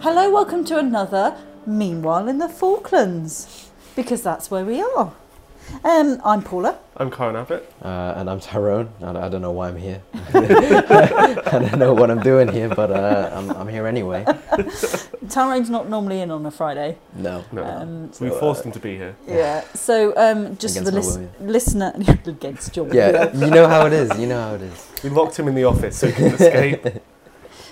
Hello, welcome to another Meanwhile in the Falklands, because that's where we are. Um, I'm Paula. I'm Karen Abbott. Uh, and I'm Tyrone. I, I don't know why I'm here. I don't know what I'm doing here, but uh, I'm, I'm here anyway. Tyrone's not normally in on a Friday. No. No, Um, we so, forced uh, him to be here. yeah. So um, just for the lis- listener against your will. Yeah, you know how it is. You know how it is. We locked him in the office so he couldn't escape.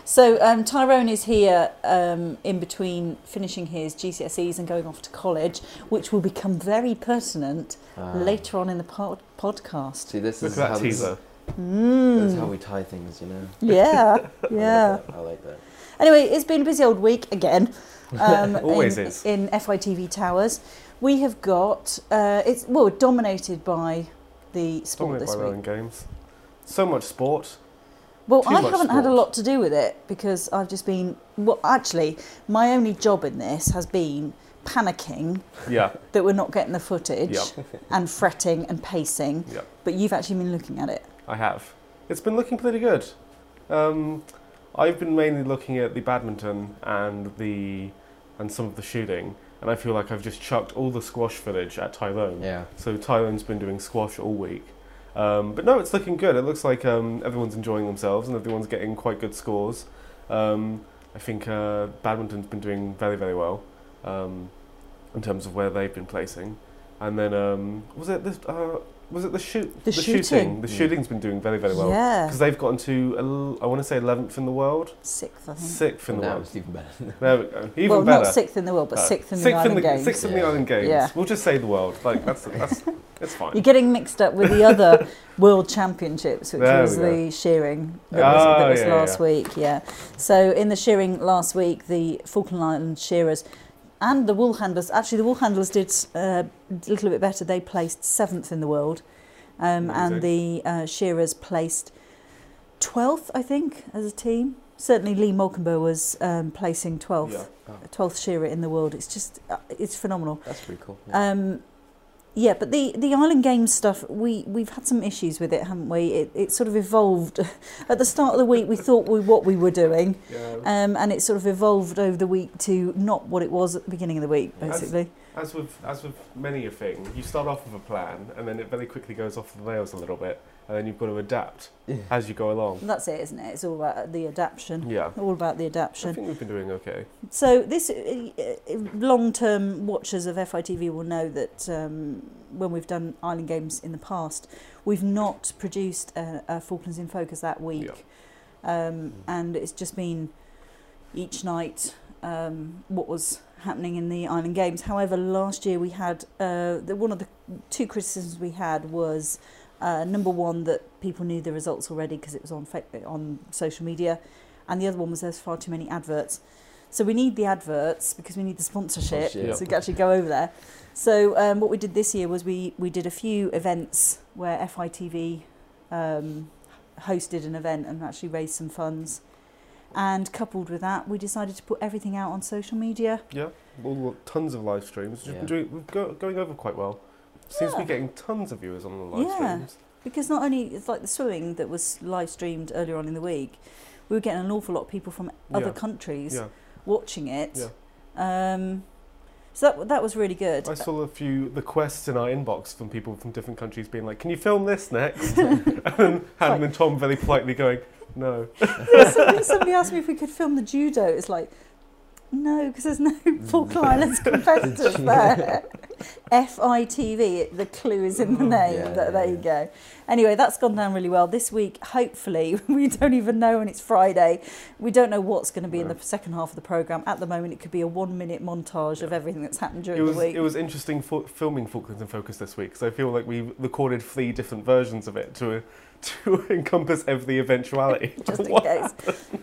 So um, Tyrone is here um, in between finishing his GCSEs and going off to college, which will become very pertinent Uh, later on in the pod- podcast. See, this Look is how that this, teaser. this is how Mm. we tie things, you know. Yeah, I yeah. like that. I like that. Anyway, it's been a busy old week again. Um, Always in, is. in FITV Towers. We have got uh, it's well dominated by the sport Dominated this by week. rowing games. So much sport. Well, too I much haven't had a lot to do with it because I've just been well. Actually, my only job in this has been panicking Yeah, that we're not getting the footage Yep. and fretting and pacing. Yep. But you've actually been looking at it. I have. It's been looking pretty good. Um, I've been mainly looking at the badminton and the and some of the shooting, and I feel like I've just chucked all the squash footage at Tyrone. Yeah. So Tyrone's been doing squash all week. Um, but no, it's looking good. It looks like um, everyone's enjoying themselves and everyone's getting quite good scores. Um, I think uh, badminton's been doing very, very well um, in terms of where they've been placing. And then um, was it this? Uh, was it the shoot? The shooting. shooting. The shooting's been doing very, very well yeah, because they've gotten to el- I want to say eleventh in the world, sixth, I think. sixth in the Now world. it's even better. There we go. Even well, better. not sixth in the world, but Uh, sixth in the sixth Island in the, Games. Sixth in the Island Games. Yeah. We'll just say the world. Like that's that's it's fine. You're getting mixed up with the other World Championships, which There was the shearing that was, that Oh, was yeah, last yeah. week. Yeah. So in the shearing last week, the Falkland Islands shearers and the wool handlers. Actually, the wool handlers did uh, a little bit better. They placed seventh in the world, um, and the uh, shearers placed twelfth, I think, as a team. Certainly, Lee Molkenberg was um, placing twelfth, Oh, twelfth shearer in the world. It's just, uh, it's phenomenal. that's pretty cool. Yeah. Um, yeah, but the, the Island Games stuff, we, we've had some issues with it, haven't we? It, it sort of evolved. At the start of the week, we thought we, what we were doing, Yeah. um, and it sort of evolved over the week to not what it was at the beginning of the week, As- basically. As with as with many a thing, you start off with a plan, and then it very quickly goes off the rails a little bit, and then you've got to adapt Yeah. as you go along. That's it, isn't it? It's all about the adaptation. Yeah, All about the adaptation. I think we've been doing okay. So this uh, uh, long-term watchers of FITV will know that um, when we've done Island Games in the past, we've not produced a, a Falklands in Focus that week, um, and it's just been each night um, what was happening in the Island Games. However, last year we had uh, the, one of the two criticisms we had was. Uh, number one, that people knew the results already because it was on fa- on social media, and the other one was there's far too many adverts. So we need the adverts because we need the sponsorship Sponsorship. so we can actually go over there. So um, what we did this year was we, we did a few events where FITV um, hosted an event and actually raised some funds. And coupled with that, we decided to put everything out on social media. Yeah, all, tons of live streams. We've Yeah. been doing, we're go, going over quite well. Seems to be getting tons of viewers on the live Yeah. streams. Because not only it's like the swimming that was live streamed earlier on in the week, we were getting an awful lot of people from other Yeah. countries Yeah, watching it. Yeah. Um, so that that was really good. I saw a few requests in our inbox from people from different countries being like, "Can you film this next?" and then Hannah and Tom very politely going, "No." somebody, somebody asked me if we could film the judo. It's like, no, because there's no Falkland Islands competitors there. FITV, the clue is in the mm, name. Yeah, there yeah, you go. Anyway, that's gone down really well. This week, hopefully, we don't even know when it's Friday. We don't know what's going to be in the second half of the programme. At the moment, it could be a one minute montage of everything that's happened during was the week. it was interesting filming Falklands in Focus this week because I feel like we recorded three different versions of it to to encompass every eventuality. just in case.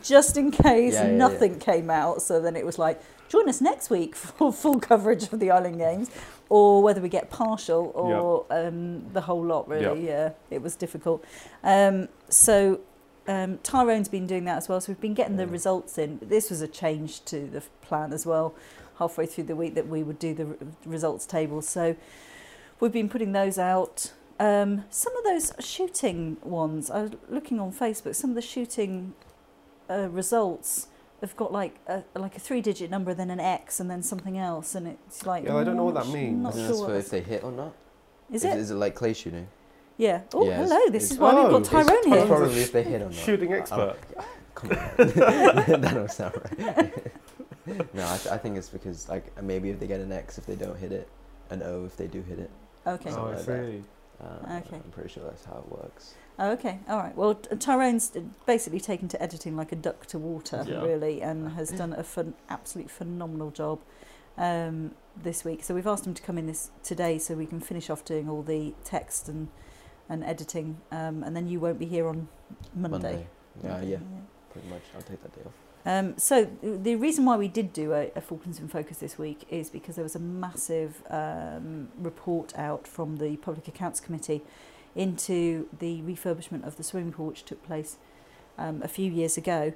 Just in case Yeah, yeah, yeah. nothing came out. So then it was like, join us next week for full coverage of the Island Games, or whether we get partial or um, the whole lot. Really, yeah, it was difficult. Um, so. Um, Tyrone's been doing that as well, so we've been getting the results in. This was a change to the plan as well. Halfway through the week, that we would do the results tables. So we've been putting those out. Um, some of those shooting ones, I was looking on Facebook, some of the shooting uh, results have got like a like a three-digit number, then an X, and then something else, and it's like. Yeah, I don't know what that means. Not I think sure that's what for that's- if they hit or not. Is Is, it? is it like clay shooting? Yeah. Oh, Yeah, it's- hello. This it's- is why we've Oh, got it's Tyrone It's here. probably if they hit or not. Shooting I- expert. Come on, that don't sound right. no, I, th- I think it's because like maybe if they get an X if they don't hit it, an O if they do hit it. Okay. Oh, I like see. Uh, Okay. I'm pretty sure that's how it works. Oh, okay. All right. Well, Tyrone's basically taken to editing like a duck to water, Yeah. really, and has done a fun, absolute phenomenal job um, this week. So we've asked him to come in this today, so we can finish off doing all the text and and editing, um, and then you won't be here on Monday. Yeah, yeah, pretty much. I'll take that day off. Um, so the reason why we did do a, a Falklands in Focus this week is because there was a massive um, report out from the Public Accounts Committee into the refurbishment of the swimming pool, which took place um, a few years ago.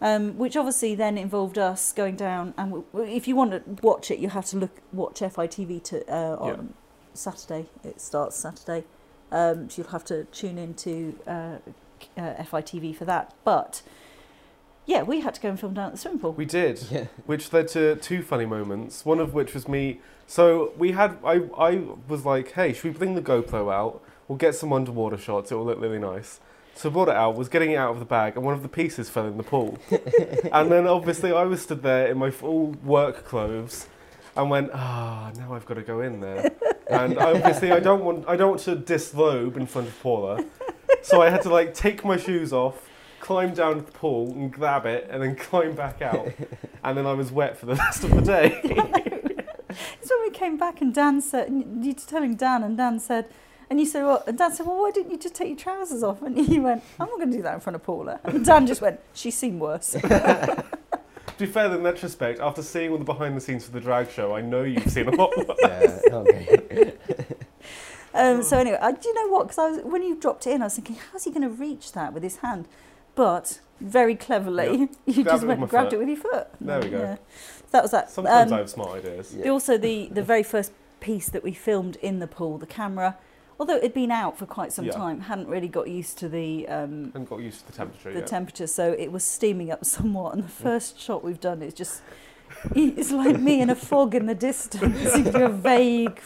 Um, which obviously then involved us going down, and w- w- if you want to watch it, you have to look watch FITV to, uh, on Saturday. It starts Saturday, um, so you'll have to tune in to uh, uh, FITV for that. But yeah, we had to go and film down at the swimming pool. We did, Yeah. which led to two funny moments. One of which was me. So we had. I I was like, hey, should we bring the GoPro out? We'll get some underwater shots. It will look really nice. So I brought it out. Was getting it out of the bag, and one of the pieces fell in the pool. and then obviously I was stood there in my full work clothes, and went, ah, now I've got to go in there. and obviously I don't want I don't want to disrobe in front of Paula, so I had to like take my shoes off, climb down to the pool and grab it, and then climb back out. And then I was wet for the rest of the day. It's when we came back and Dan said, and you telling Dan, and Dan said, and you said, what? And Dan said, well, why didn't you just take your trousers off? And you went, I'm not going to do that in front of Paula. And Dan just went, she's seen worse. to be fair, in retrospect, after seeing all the behind the scenes for the drag show, I know you've seen a lot. worse. yeah. Okay. Um, so anyway, I, do you know what? Because when you dropped it in, I was thinking, how's he going to reach that with his hand? But very cleverly, you Grab just went and grabbed foot. it with your foot. There we go. Yeah. That was that. Sometimes Um, I have smart ideas. Yeah. Also, the, the very first piece that we filmed in the pool, the camera, although it had been out for quite some Yeah. time, hadn't really got used to the um, And got used to the temperature the temperature, so it was steaming up somewhat. And the first shot we've done is just it's like me in a fog in the distance, a vague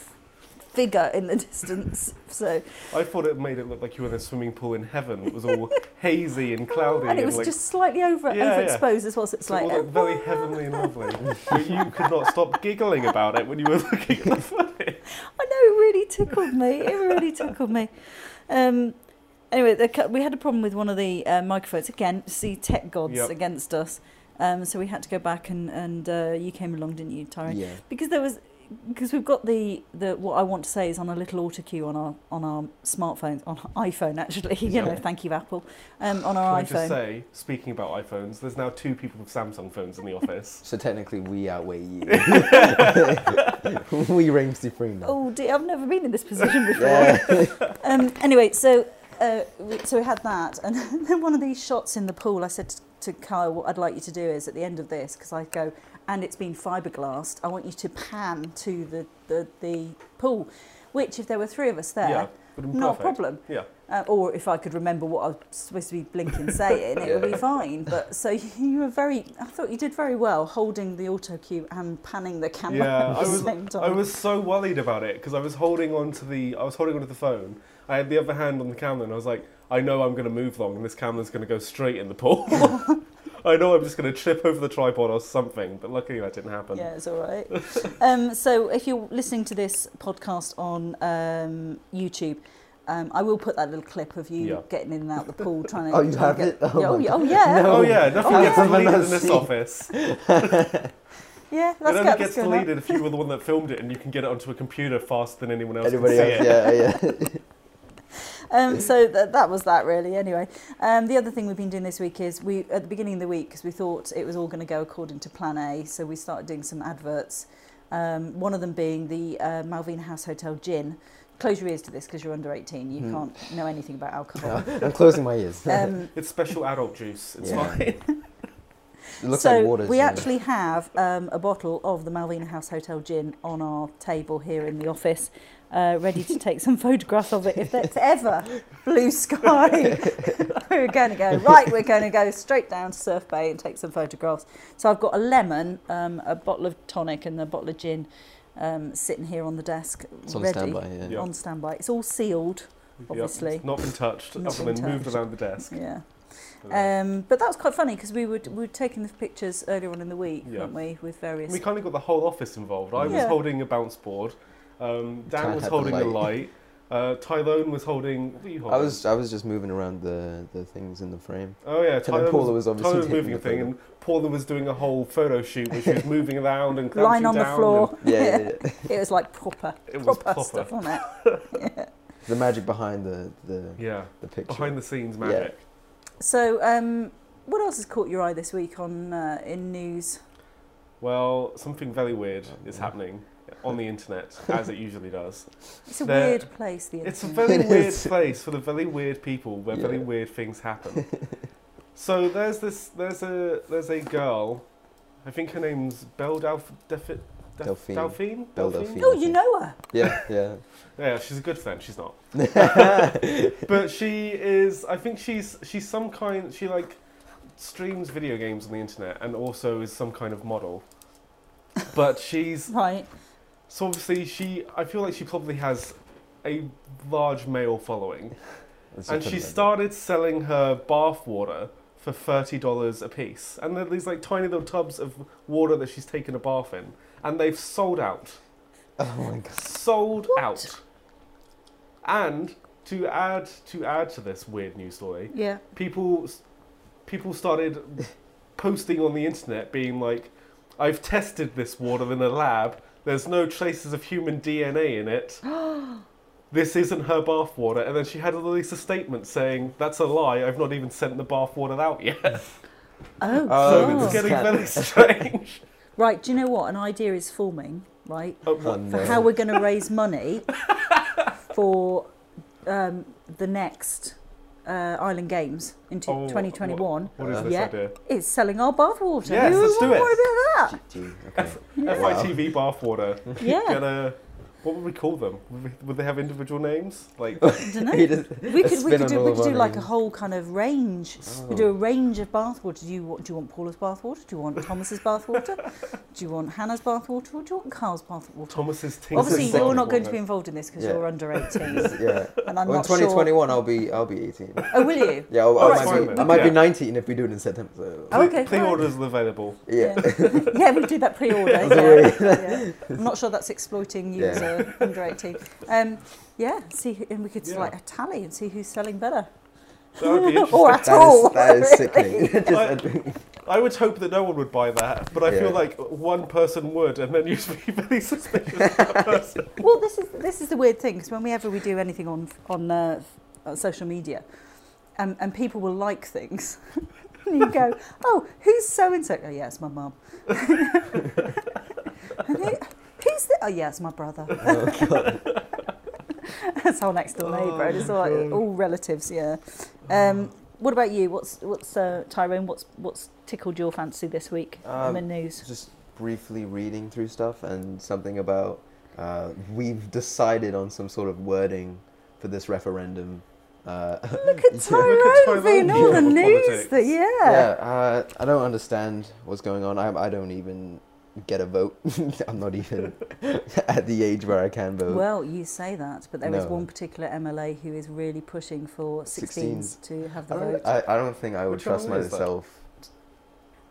figure in the distance. So I thought it made it look like you were in a swimming pool in heaven. It was all hazy and cloudy. and it was like, just slightly over Yeah, yeah. overexposed as well. So it's so like all looked very heavenly and lovely. you could not stop giggling about it when you were looking at the footage. I know it really tickled me. It really tickled me. Um, anyway, the, we had a problem with one of the uh, microphones. Again, see tech gods Yep. against us. Um, so we had to go back and and uh, you came along, didn't you, Tyrone? Yeah. Because there was because we've got the, the what I want to say is on a little auto cue on our on our smartphones on iPhone actually. you know, thank you Apple. Um, on Can our I just say, speaking about iPhones, there's now two people with Samsung phones in the office. So technically, we outweigh you. we reign supreme now. Oh dear, I've never been in this position before. Yeah. um, anyway, so uh, so we had that, and then one of these shots in the pool. I said to, Kyle, "What I'd like you to do is at the end of this, because I go, and it's been fiberglassed. I want you to pan to the the, the pool, which if there were three of us there, yeah, would have been not a problem. Yeah. Uh, or if I could remember what I was supposed to be blinking saying, it would be fine. But so you were very, I thought you did very well holding the auto cue and panning the camera Yeah, at I was- same time. I was so worried about it because I was holding on to the I was holding onto the phone. I had the other hand on the camera, and I was like, I know I'm going to move long, and this camera's going to go straight in the pool. I know I'm just going to trip over the tripod or something, but luckily that didn't happen. Yeah, it's all right. um, so if you're listening to this podcast on um, YouTube, um, I will put that little clip of you Yeah. getting in and out the pool trying to. Oh, you have get- it? Oh yeah, oh, my yeah, oh yeah. No. Oh yeah, nothing Oh, gets yeah. deleted in this office. Yeah, It that's only good. gets That's good. deleted if you were the one that filmed it, and you can get it onto a computer faster than anyone else Anybody can see else? it. Yeah, yeah. Um, so th- that was that really. Anyway, um, the other thing we've been doing this week is we at the beginning of the week because we thought it was all going to go according to Plan A, so we started doing some adverts. Um, one of them being the uh, Malvina House Hotel Gin. Close your ears to this because you're under 18. You Hmm. can't know anything about alcohol. I'm closing my ears. Um, It's special adult juice. It's Yeah. fine. it looks so like water. we actually have um, a bottle of the Malvina House Hotel gin on our table here in the office. Uh, ready to take some photographs of it. If that's ever blue sky, we're going to go right. We're going to go straight down to Surf Bay and take some photographs. So I've got a lemon, um, a bottle of tonic, and a bottle of gin um, sitting here on the desk, It's on ready standby. Yeah. Yeah. on standby. It's all sealed, Yep, Obviously. it's not been touched, Not other been than moved around the desk. yeah. But, Um, but that was quite funny because we were we were taking the pictures earlier on in the week, Yeah. weren't we, with various. we kind of got the whole office involved. I was holding a bounce board. Um, Dan Tad was had the holding the light. light. Uh, Tyrone was holding. What were you I was I was just moving around the, the things in the frame. Oh yeah, And then Paula was, was obviously Tyler was moving a the thing, photo. and Paula was doing a whole photo shoot, where she was moving around and Lying on the down floor. Yeah, yeah, yeah. it was like proper, and It was proper, proper. stuff on it. the magic behind the the, Yeah, the picture. behind the scenes Yeah. magic. So, um, what else has caught your eye this week on uh, in news? Well, something very weird is happening on the internet, as it usually does. It's a There- weird place. The internet. It's a very It weird is. place for the very weird people where very weird things happen. so there's this, there's a, there's a girl. I think her name's Belle Delph, Delphi, Delph- Delphine. Delphine. Belle Delphine? Delphine. Oh, you know her. Yeah, yeah. Yeah, she's a good friend. She's not. but she is. I think she's she's some kind. She like streams video games on the internet and also is some kind of model. But she's Right. So obviously she. I feel like she probably has a large male following, and she put it like started selling her bath water for thirty dollars a piece. And they're these like tiny little tubs of water that she's taken a bath in, and they've sold out. Oh my god. sold What? out. And to add to add to this weird news story, Yeah. people people started posting on the internet being like, "I've tested this water in a lab. There's no traces of human DNA in it. this isn't her bathwater. And then she had to release a statement saying, "That's a lie. I've not even sent the bathwater out yet." Oh, so it's getting very strange. right. Do you know what? An idea is forming. Right. Oh, For no. how we're going to raise money for um, the next uh, Island Games in t- Oh, 2021. what is Uh, this Yeah. idea? It's selling our bathwater. Yes, Who let's do it. want a bit of that? Gee, okay. Yeah. FITV bath water. Yeah. Gonna, what would we call them? Would, we, would they have individual names? Like, I don't know. We could, we could do, we could do our like a whole kind of range. Oh. We Oh. do a range of bathwater. Do you want, do you want Paula's bathwater? Do you want Thomas's bathwater? do you want Hannah's bathwater? Or do you want Carl's bathwater? Thomas's Tinker Obviously, you're not going to be involved in this because Yeah. you're under 18, yeah. and I'm Well, in not sure. 2021, I'll be I'll be 18. Oh, will you? Yeah, I'll, I that's might, be, then. I might be 19 if we do it in September. So. Oh, okay, Pre-orders are available. Yeah. yeah, we do that pre-order. yeah, yeah. I'm not sure that's exploiting you Yeah. as under 18. Um, yeah, see, and we could Yeah. like a tally and see who's selling better, That would be interesting. or at That all. is, that is really. sickening. Just- I would hope that no one would buy that, but I feel like one person would, and then you'd be very suspicious of that person. Well, this is this is the weird thing because whenever we do anything on on uh, uh, social media, um, and people will like things, and you go, "Oh, who's so and so?" Oh, yeah, it's my mum. Who's the? Oh, yeah, it's my brother. oh, God. That's our next door neighbour. and it's all, like, all relatives. Yeah. Um, what about you? What's what's uh, Tyrone? What's what's tickled your fancy this week? Um, in the news. Just briefly reading through stuff and something about uh, we've decided on some sort of wording for this referendum. Uh, Look at Tyrone being all the news. That, yeah. yeah, uh, I don't understand what's going on. I, I don't even get a vote. I'm not even at the age where I can vote. Well, you say that, but there is No. one particular MLA who is really pushing for 16s, 16s. to have the don't, vote. I, I don't think I would Which trust is that? myself.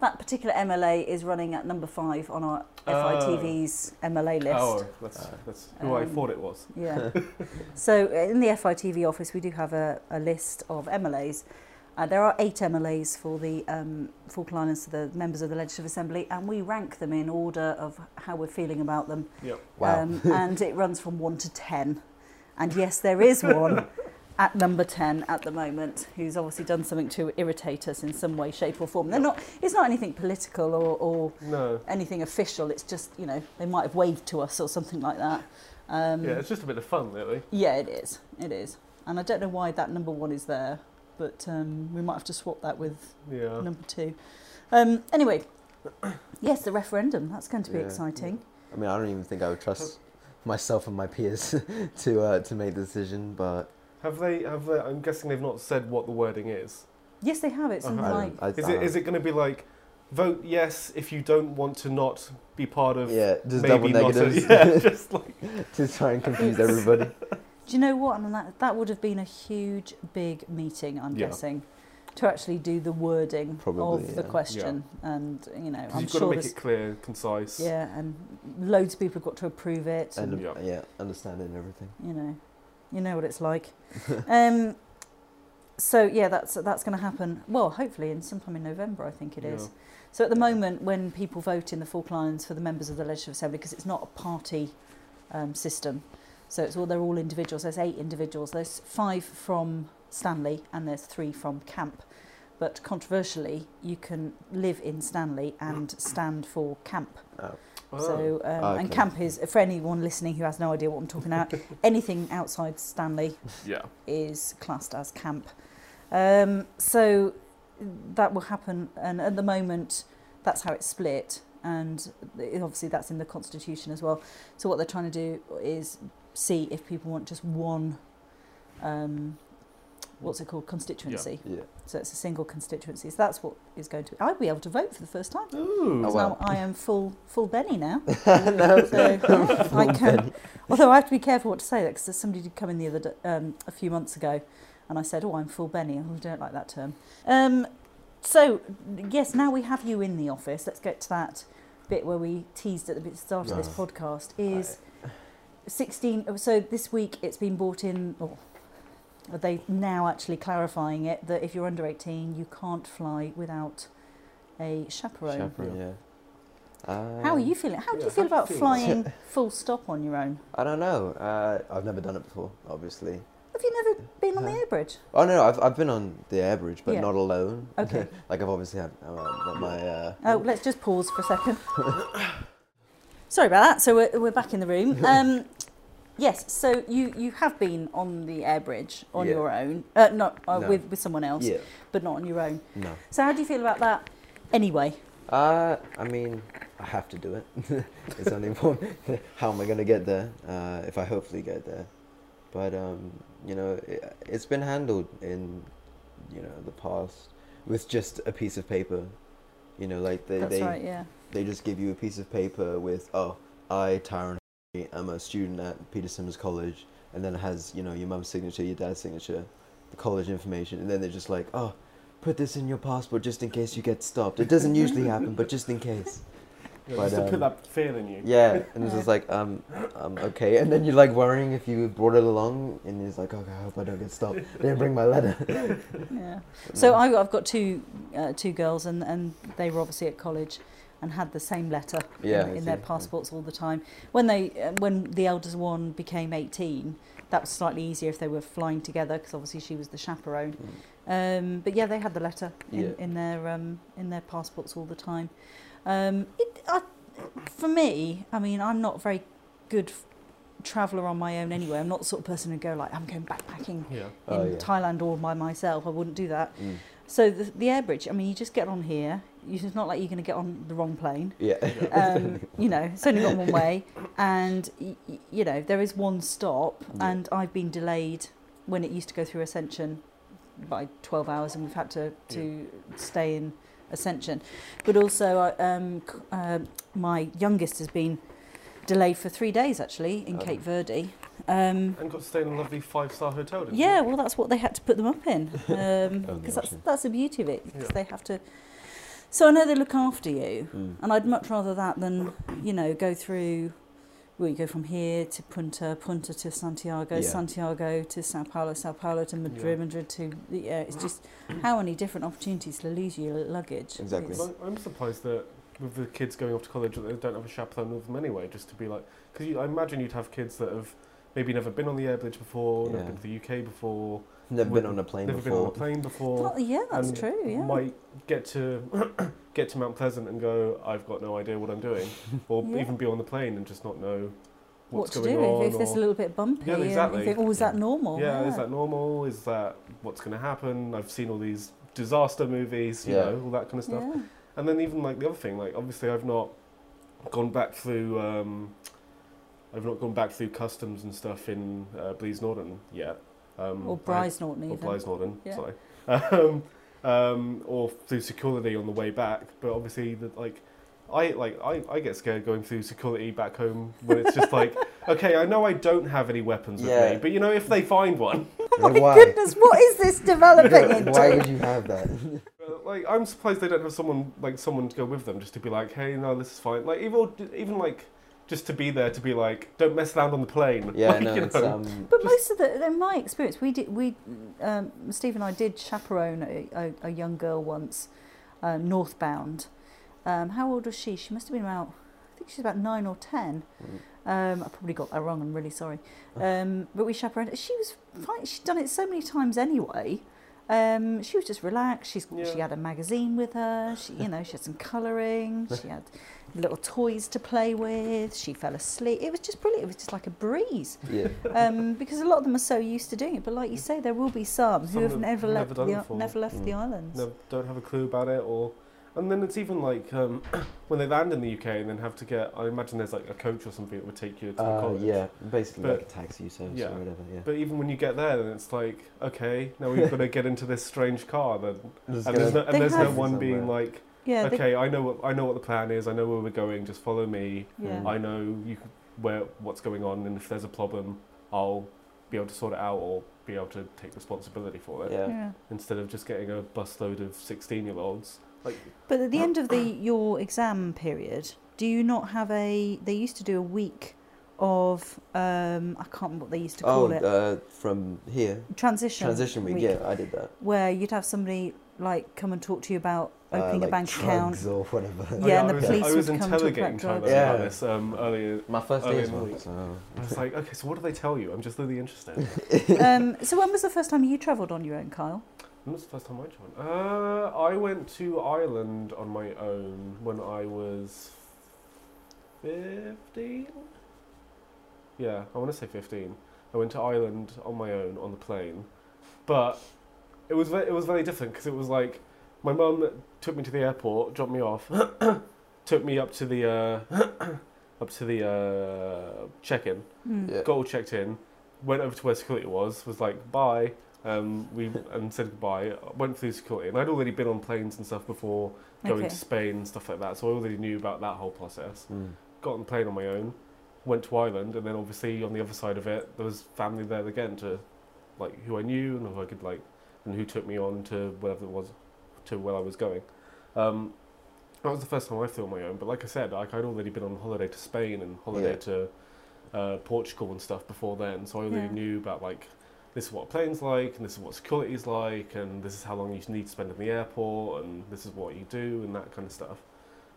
that particular MLA is running at number five on our Oh. FITV's MLA list. Oh, that's, that's who I Um, thought it was. Yeah. so in the FITV office, we do have a, a list of MLAs. Uh, there are eight MLAs for the um, Falkland Islands, the members of the Legislative Assembly, and we rank them in order of how we're feeling about them. Yep. Wow. Um, and it runs from one to ten. And yes, there is one at number ten at the moment who's obviously done something to irritate us in some way, shape, or form. They're not. It's not anything political or, or No. anything official. It's just you know they might have waved to us or something like that. Um, Yeah, it's just a bit of fun, really. yeah, it is. It is. And I don't know why that number one is there, but um, we might have to swap that with Yeah. number two. Um, anyway, yes, the referendum. That's going to be Yeah, exciting. I mean, I don't even think I would trust myself and my peers to uh, to make the decision. But Have they? Have they? I'm guessing they've not said what the wording is. Yes, they have. It's something Uh-huh. like I, Is it? Is it going to be like, vote yes if you don't want to not be part of? yeah, just double maybe not a- yeah, just like to try and confuse everybody. Do you know what? And that that would have been a huge, big meeting. I'm Yeah. guessing to actually do the wording Probably, of the yeah. question, and you know, I'm you've got to make it clear, concise. yeah, and loads of people have got to approve it, and, And Yeah. yeah, understanding everything. you know, you know what it's like. um, so yeah, that's that's going to happen. Well, hopefully in sometime in November, I think it is. Yeah. So at the moment, when people vote in the Falkland Islands for the members of the Legislative Assembly, because it's not a party um, system, so it's all they're all individuals. There's eight individuals. There's five from Stanley and there's three from Camp. But controversially, you can live in Stanley and stand for Camp. Oh. Oh. So um, and Camp is for anyone listening who has no idea what I'm talking about. anything outside Stanley yeah. is classed as camp. Um, so that will happen, and at the moment, that's how it's split, and obviously that's in the constitution as well. So what they're trying to do is see if people want just one, um, what's it called, constituency. Yeah. yeah. So it's a single constituency. So that's what is going to. Be. I'll be able to vote for the first time. Ooh. Oh, well. I am full full Benny now. no, so yeah, I can. Benny. Although I have to be careful what to say because somebody did come in the other um, a few months ago, and I said, "Oh, I'm full Benny." I don't like that term. Um, so yes, now we have you in the office. Let's get to that bit where we teased at the start of this podcast. Is 16 so this week it's been brought in oh, Are they now actually clarifying it that if you're under 18 you can't fly without a chaperone, chaperone yeah. Um, how are um, you feeling? How do yeah, you feel about you feel? flying full stop on your own? I don't know. Uh, I've never done it before, obviously. Have you never been on uh, the uh-huh. air bridge? Oh no, I've, I've been on the air bridge, but yeah. not alone. Okay. like I've obviously had uh, my. Uh, oh, let's just pause for a second. Sorry about that. So we're, we're back in the room. Um, yes, so you, you have been on the air bridge on Yeah. your own, uh, not uh, No. with, with someone else, yeah. but not on your own. No. So how do you feel about that anyway? Uh, I mean, I have to do it. it's only one. How am I gonna get there? Uh, if I hopefully get there, but um, you know, it, it's been handled in, you know, the past with just a piece of paper. You know, like they That's they right, yeah. They just give you a piece of paper with oh, I Tyrone am a student at Peter Symonds College, and then it has you know your mum's signature, your dad's signature, the college information, and then they're just like oh. Put this in your passport just in case you get stopped. It doesn't usually happen, but just in case. Yeah, But, just to put um, that fear in you. Yeah, and it's just like, um, um, okay, and then you're like worrying if you brought it along, and it's like, okay, I hope I don't get stopped. I didn't bring my letter. Yeah. So I, I've got two uh, two girls, and, and they were obviously at college, and had the same letter Yeah, in, in their passports all the time. When they uh, when the eldest one became eighteen, that was slightly easier if they were flying together because obviously she was the chaperone. Um, but yeah, they had the letter in, Yeah. in their um, in their passports all the time. Um, it, I, for me, I mean, I'm not a very good f- traveller on my own anyway. I'm not the sort of person who go like I'm going backpacking Yeah. in Oh, yeah. Thailand all by myself. I wouldn't do that. Mm. So the, the air bridge, I mean, you just get on here. It's not like you're going to get on the wrong plane. Yeah. Um, you know, it's only got one way, and y- you know there is one stop, Yeah. and I've been delayed when it used to go through Ascension by 12 hours, and we've had to to stay in Ascension. But also, um, uh, my youngest has been delayed for three days actually in Oh. Cape Verde. Um, And got to stay in a lovely five star hotel, didn't yeah, you? well, that's what they had to put them up in, because Only that's that's the beauty of it. Because Yeah. they have to. So I know they look after you, Mm. and I'd much rather that than you know go through. Well, you go from here to Punta, Punta to Santiago, Yeah. Santiago to Sao Paulo, Sao Paulo to Madrid, Yeah. Madrid to yeah. It's just how many different opportunities to lose your luggage. Exactly. It's- I'm surprised that with the kids going off to college that they don't have a chaperone with them anyway, just to be like, because I imagine you'd have kids that have maybe never been on the air bridge before, never been to the UK before, Never been on a plane before. never been on a plane before. Yeah, that's and true. Yeah. Might get to get to Mount Pleasant and go, I've got no idea what I'm doing, or Yeah. even be on the plane and just not know what what's to going do on. if, if there's a little bit bumpy? Yeah, exactly. you think, oh, is that normal? yeah, is that normal? Is that what's going to happen? I've seen all these disaster movies, you Yeah. know, all that kind of stuff. Yeah. And then even like the other thing, like obviously I've not gone back through um, I've not gone back through customs and stuff in uh, Blees Norton yet. Um, or I- Brize Norton or even. Blythe Norton, Yeah. sorry. Um, um, or through security on the way back. But obviously, the, like, I like I, I get scared going through security back home when it's just like, okay, I know I don't have any weapons with Yeah. me, but you know, if they find one, Oh my Why? goodness, what is this developing into? Why would you have that? like, I'm surprised they don't have someone like someone to go with them just to be like, hey, no, this is fine. Like, even even like just to be there to be like, don't mess around on the plane. Yeah, like, no, you know. um. But most of the, in my experience, we did, we, um, Steve and I did chaperone a, a, a young girl once, uh, northbound. Um, how old was she? She must have been about, I think she's about nine or ten. mm, Um, I probably got that wrong. I'm really sorry. Um, but we chaperoned. She was fine. She'd done it so many times anyway. Um, she was just relaxed. She's, She had a magazine with her. She, you know, she had some colouring. She had little toys to play with. She fell asleep. It was just brilliant. It was just like a breeze Yeah. um, because a lot of them are so used to doing it. But like you say, there will be some, Some who have never left the it never left the Mm. islands. no, don't have a clue about it or and then it's even like um, when they land in the UK and then have to get I imagine there's like a coach or something that would take you to the Uh, college. yeah, basically But- like a taxi service yeah. or whatever. Yeah. But even when you get there then it's like, okay, now we've got to get into this strange car then Just and there's no, and there's no have- one being like, yeah, they- okay, I know what I know what the plan is, I know where we're going, just follow me. yeah. I know you where what's going on and if there's a problem, I'll be able to sort it out or be able to take responsibility for it Yeah. yeah. instead of just getting a busload of 16 year olds. Like But at the end of the your exam period, do you not have a? They used to do a week of um, I can't remember what they used to call Oh, it. uh, from here, transition. transition week. Yeah, I did that. Where you'd have somebody like come and talk to you about Uh, opening like a bank account. or whatever. Oh, Yeah, and I the was, police I would come talk interrogating about China drugs. about Yeah. this um, earlier. My first Early day in the week. So. I was like, okay, so what do they tell you? I'm just really interested. um, so when was the first time you travelled on your own, Kyle? When was the first time I joined? Uh, I went to Ireland on my own when I was 15. Yeah, I want to say 15. I went to Ireland on my own on the plane, but it was ve- it was very different because it was like my mum took me to the airport, dropped me off, took me up to the uh, up to the uh, check-in, Hmm. Yeah. got all checked in, went over to where security was, was like bye, um, we and said goodbye. Went through security, and I'd already been on planes and stuff before going Okay. to Spain and stuff like that, so I already knew about that whole process. Mm. Got on the plane on my own, went to Ireland, and then obviously on the other side of it, there was family there again to, like who I knew and who I could like, and who took me on to wherever it was, to where I was going. Um, that was the first time I flew on my own, but like I said, like I'd already been on holiday to Spain and holiday Yeah. to uh, Portugal and stuff before then, so I already Yeah. knew about like this is what a plane's like, and this is what security's like, and this is how long you need to spend in the airport, and this is what you do, and that kind of stuff.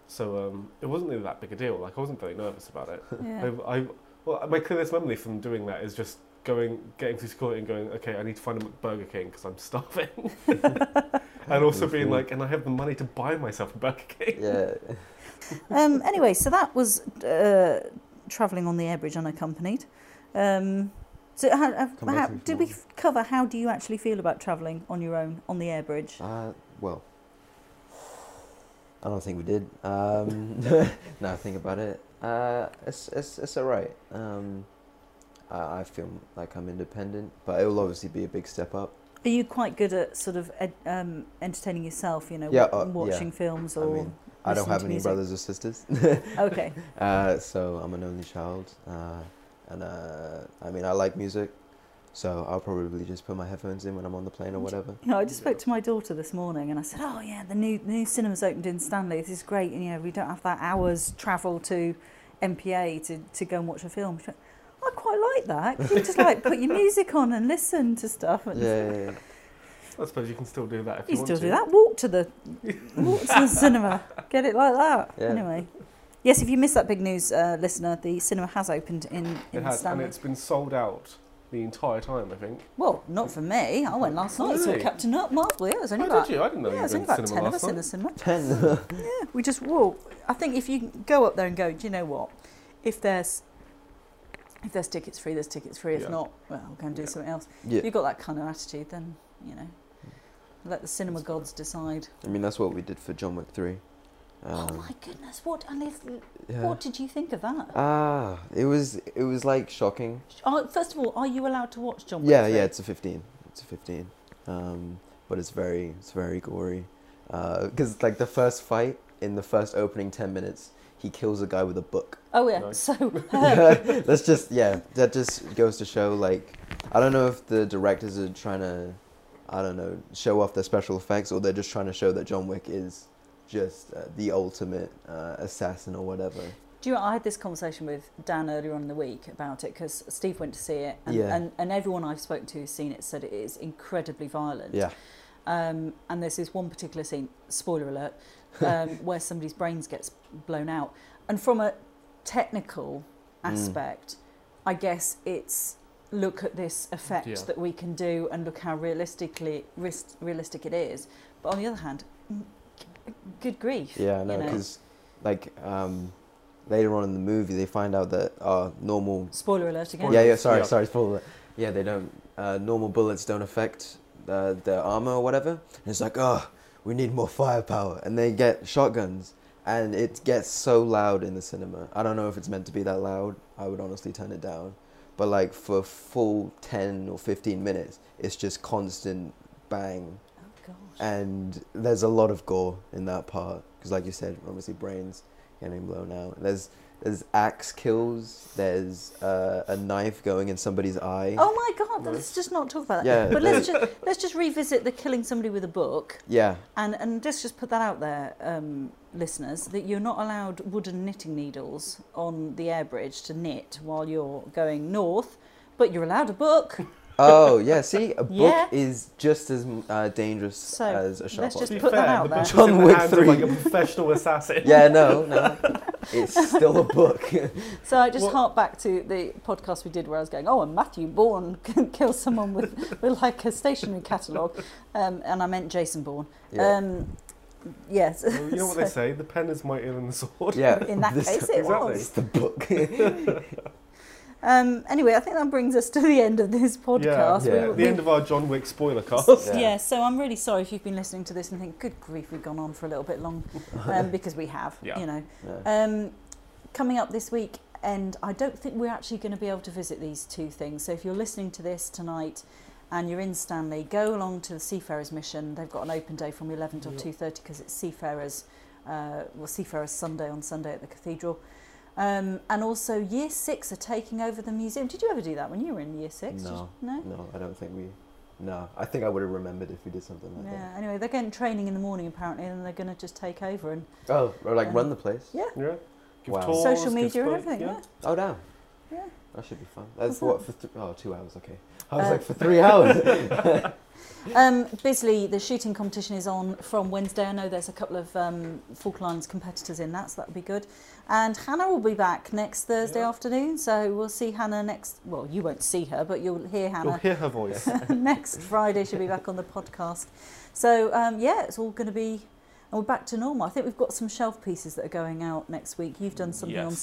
So um, it wasn't really that big a deal. Like I wasn't very nervous about it. Yeah. I, I well, my clearest memory from doing that is just going, getting through security and going, okay, I need to find a Burger King because I'm starving, and also being like, and I have the money to buy myself a Burger King. Yeah. um, anyway, so that was uh, travelling on the air bridge unaccompanied. Um, so, how, Come how, did we cover how do you actually feel about travelling on your own on the air bridge? Uh, well, I don't think we did. Um, now I think about it, uh, it's it's it's alright. Um, I, I feel like I'm independent, but it will obviously be a big step up. Are you quite good at sort of ed, um, entertaining yourself? You know, Yeah, uh, yeah. watching films I or mean, I don't have any music? brothers or sisters, okay. uh, so I'm an only child. And uh, I mean, I like music, so I'll probably just put my headphones in when I'm on the plane or whatever. You know, I just spoke to my daughter this morning and I said, "Oh yeah, the new the new cinemas opened in Stanley. This is great. And, you know, we don't have that hours travel to MPA to, to go and watch a film." She went, I quite like that. you just like put your music on and listen to stuff. And Yeah, yeah, yeah. I suppose you can still do that if You you, still want do that. Walk to the walk to the cinema. Get it like that. Yeah. Anyway, yes. If you missed that big news, uh, listener, the cinema has opened in It in has, and it's been sold out the entire time. I think. Well, not for me. I went last night. Saw Captain Up Marvel. Yeah, it was only Oh, about did you? I didn't know yeah, you it was were only about ten of last us in night. the cinema. Ten. Yeah, we just well, I think if you go up there and go, do you know what? If there's if there's tickets free, there's tickets free. If Yeah. not, well, we'll go and do Yeah. something else. yeah. If you've got that kind of attitude, then you know, let the cinema gods decide. I mean, that's what we did for John Wick 3. oh Um, my goodness! What and yeah. what did you think of that? Ah, it was it was like shocking. Oh, first of all, are you allowed to watch John Wick? Yeah, 3? yeah, it's a 15. It's a 15. Um, but it's very it's very gory. Because like the first fight in the first opening 10 minutes, he kills a guy with a book. Oh yeah. Nice. So um, That's just yeah. That just goes to show like I don't know if the directors are trying to I don't know show off their special effects or they're just trying to show that John Wick is just uh, the ultimate uh, assassin or whatever. Do you know, I had this conversation with Dan earlier on in the week about it because Steve went to see it, and, Yeah. and, and everyone I've spoken to who's seen it said it is incredibly violent. Yeah. Um, and there's this one particular scene, spoiler alert, um, where somebody's brains gets blown out. And from a technical Mm. aspect, I guess it's look at this effect Yeah. that we can do and look how realistically ris- realistic it is. But on the other hand, mm, g- good grief. Yeah, I you know, know. because like um, later on in the movie, they find out that uh, normal. Spoiler alert again. Yeah, yeah. Sorry, Yeah. sorry. Spoiler. Yeah, they don't. Uh, normal bullets don't affect uh, their armor or whatever. And it's like, oh, we need more firepower, and they get shotguns, and it gets so loud in the cinema. I don't know if it's meant to be that loud. I would honestly turn it down. But like for full ten or fifteen minutes, it's just constant bang gosh. and there's a lot of gore in that part because like you said obviously brains getting blown out there's there's axe kills there's uh, a knife going in somebody's eye Oh my God! Nice. Let's just not talk about that. Yeah, But let's just let's just revisit the killing somebody with a book, yeah and and let's just put that out there, um, listeners, that you're not allowed wooden knitting needles on the air bridge to knit while you're going north, but you're allowed a book. Oh yeah see a book Yeah. is just as uh, dangerous So, as a sharp let's just To be put that fair, out the there. John Wick 3. like a professional assassin. yeah no no it's still a book So I just What- hark back to the podcast we did where I was going, oh, and Matthew Bourne can kill someone with, with like a stationery catalogue, um, and I meant Jason Bourne. yeah, Um, yes. Well, you know what they say: the pen is mightier than the sword. yeah in that this- case, it Exactly. was. it's the book Um, anyway, I think that brings us to the end of this podcast. Yeah. The end of our John Wick spoiler cast. Yeah. yeah. so I'm really sorry if you've been listening to this and think, good grief, we've gone on for a little bit long, um, because we have, Yeah. you know. Yeah. Um, coming up this week, and I don't think we're actually going to be able to visit these two things. So if you're listening to this tonight and you're in Stanley, go along to the Seafarers Mission. They've got an open day from 11 till 2.30 because it's Seafarers, uh, well, Seafarers Sunday on Sunday at the Cathedral. Um, and also Year 6 are taking over the museum. Did you ever do that when you were in Year 6? No. you- no? no I don't think we no I think I would have remembered if we did something like that. Yeah, anyway, they're getting training in the morning apparently, and they're going to just take over and oh or like Um, run the place yeah, Yeah. Give Wow. tours, social give media and spoke- everything. Yeah. Oh damn. Yeah. That should be fun. That's what for th- oh two hours. Okay. I was Uh, like for three hours. Um, Bisley, the shooting competition is on from Wednesday. I know there's a couple of um, Falklands competitors in that, so that'll be good. And Hannah will be back next Thursday Yeah. afternoon, so we'll see Hannah next. Well, you won't see her, but you'll hear Hannah. You'll hear her voice. next Friday. She'll be back on the podcast. So um, yeah, it's all going to be. And we're back to normal. I think we've got some shelf pieces that are going out next week. You've done something on Yes.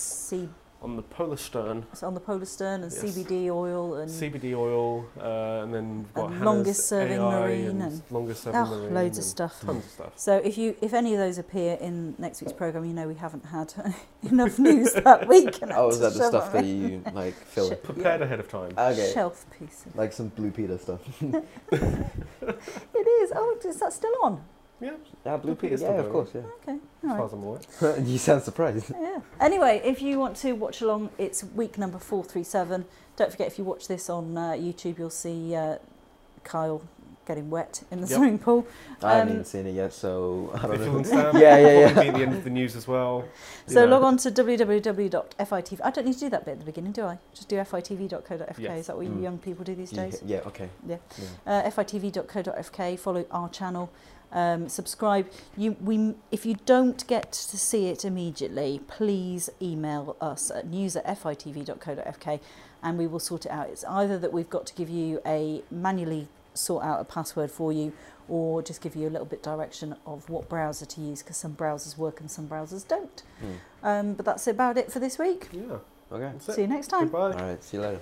C on the Polarstern, on the Polarstern and Yes. CBD oil and CBD oil, uh, and then we've got And longest serving AI marine and, and- longest serving oh, marine loads of stuff. Tons of stuff. So if you if any of those appear in next week's program, you know we haven't had enough news that week. and oh, had is to that the shove stuff it that in. you like fill? Shit. Prepared ahead of time. Okay. Shelf pieces. Like some Blue Peter stuff. It is. Oh, is that still on? Yeah, Yeah, Blue Blue Peter. Yeah, of course. Yeah. Okay. as far right. as I'm aware. you sound surprised. Yeah. Anyway, if you want to watch along, it's week number four three seven. Don't forget if you watch this on uh, YouTube, you'll see uh, Kyle getting wet in the Yep. swimming pool. I haven't Um, even seen it yet, so I don't If know. understand, Yeah, yeah, yeah. Probably be at the end of the news as well. So know. log on to www.fitv. I don't need to do that bit at the beginning, do I? Just do fitv.co.fk. Yes. Is that what you Mm. young people do these Yeah, days? yeah. Okay. Yeah. Yeah. uh, fitv.co.fk. Follow our channel. Um, subscribe. You, we, if you don't get to see it immediately, please email us at news at fitv.co.fk and we will sort it out. It's either that we've got to give you a manually sort out a password for you or just give you a little bit direction of what browser to use because some browsers work and some browsers don't. Hmm. Um, but that's about it for this week. Yeah. Okay. See you next time. Goodbye. All right. See you later.